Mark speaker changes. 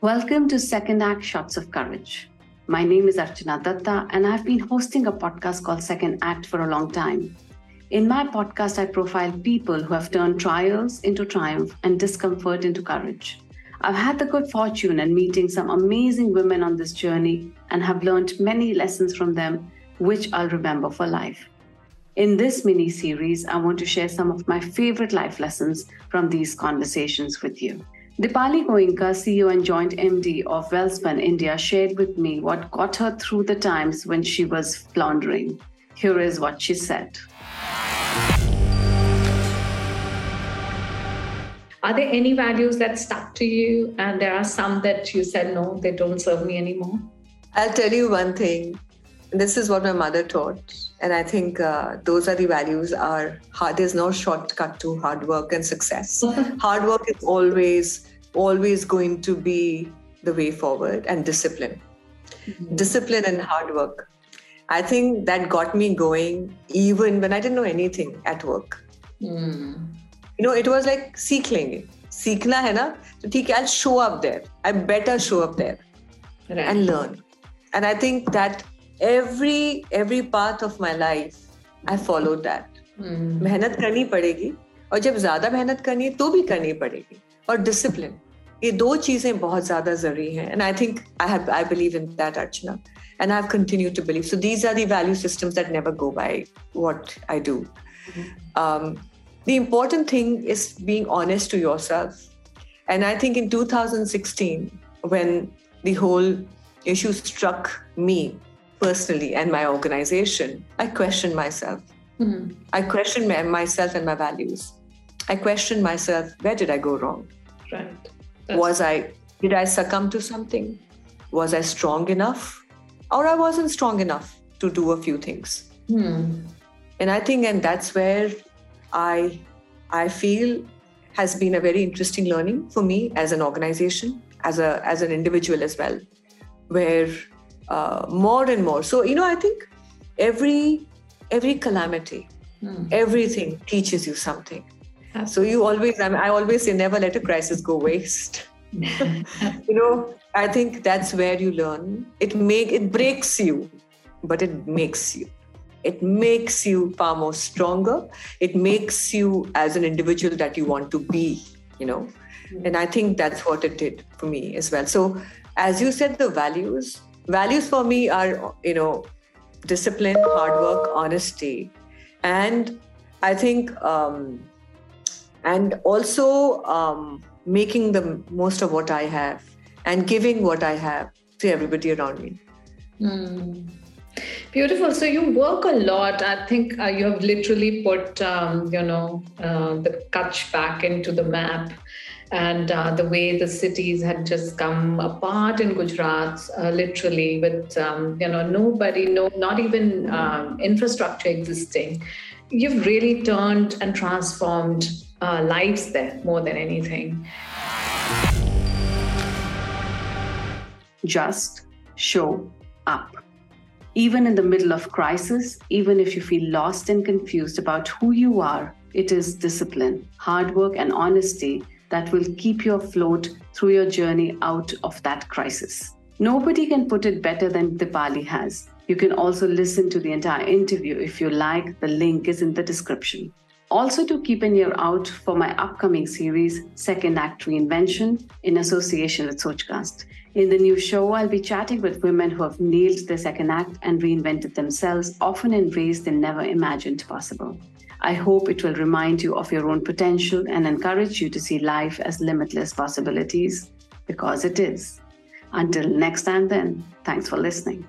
Speaker 1: Welcome to Second Act Shots of Courage. My name is Archana Dutta, and I've been hosting a podcast called Second Act for a long time. In my podcast, I profile people who have turned trials into triumph and discomfort into courage. I've had the good fortune in meeting some amazing women on this journey and have learned many lessons from them, which I'll remember for life. In this mini series, I want to share some of my favorite life lessons from these conversations with you. Dipali Goenka, CEO and Joint MD of Welspun India, shared with me what got her through the times when she was floundering. Here is what she said.
Speaker 2: Are there any values that stuck to you, and there are some that you said, no, they don't serve me anymore?
Speaker 3: I'll tell you one thing this is what my mother taught. And i think uh, those are the values are hard there's no shortcut to hard work and success. Hard work is always always going to be the way forward and discipline. Mm-hmm. discipline and hard work. I think that got me going even when i didn't know anything at work. Mm. you know it was like seeking. Lenge seekhna hai na so theek i'll show up there. I better show up there right. and learn. And i think that every every part of my life I followed that mm. मेहनत करनी पड़ेगी और जब ज्यादा मेहनत करनी है तो भी करनी पड़ेगी और डिसिप्लिन ये दो चीजें बहुत ज्यादा जरूरी हैं and I think I have I believe in that Archana and I've continued to believe. So these are the value systems that never go by what I do. Mm-hmm. Um, the important thing is being honest to yourself. And I think in 2016, when the whole issue struck me personally and my organization, I questioned myself. Mm-hmm. I questioned my, myself and my values. I questioned myself, where did I go wrong?
Speaker 2: Right.
Speaker 3: That's was I did I succumb to something? Was I strong enough? Or I wasn't strong enough to do a few things. Hmm. And I think and that's where I I feel has been a very interesting learning for me as an organization, as a as an individual as well, where uh, more and more. So you know, I think every every calamity, hmm. everything teaches you something. So you always, I, mean, I always say, never let a crisis go waste. you know, I think that's where you learn. It make it breaks you, but it makes you. It makes you far more stronger. It makes you as an individual that you want to be. You know, and I think that's what it did for me as well. So, as you said, the values. Values for me are, you know, discipline, hard work, honesty, and I think. Um, and also um, making the most of what I have and giving what I have to everybody around me.
Speaker 2: Mm. Beautiful. So you work a lot. I think uh, you have literally put, um, you know, uh, the Kutch back into the map, and uh, the way the cities had just come apart in Gujarat, uh, literally with, um, you know, nobody, no, not even um, infrastructure existing. You've really turned and transformed uh, lives there more than anything.
Speaker 1: Just show up. Even in the middle of crisis, even if you feel lost and confused about who you are, it is discipline, hard work, and honesty that will keep you afloat through your journey out of that crisis. Nobody can put it better than Dipali has. You can also listen to the entire interview if you like. The link is in the description. Also, to keep an ear out for my upcoming series, Second Act Reinvention, in association with Sochcast. In the new show, I'll be chatting with women who have nailed their second act and reinvented themselves, often in ways they never imagined possible. I hope it will remind you of your own potential and encourage you to see life as limitless possibilities, because it is. Until next time, then, thanks for listening.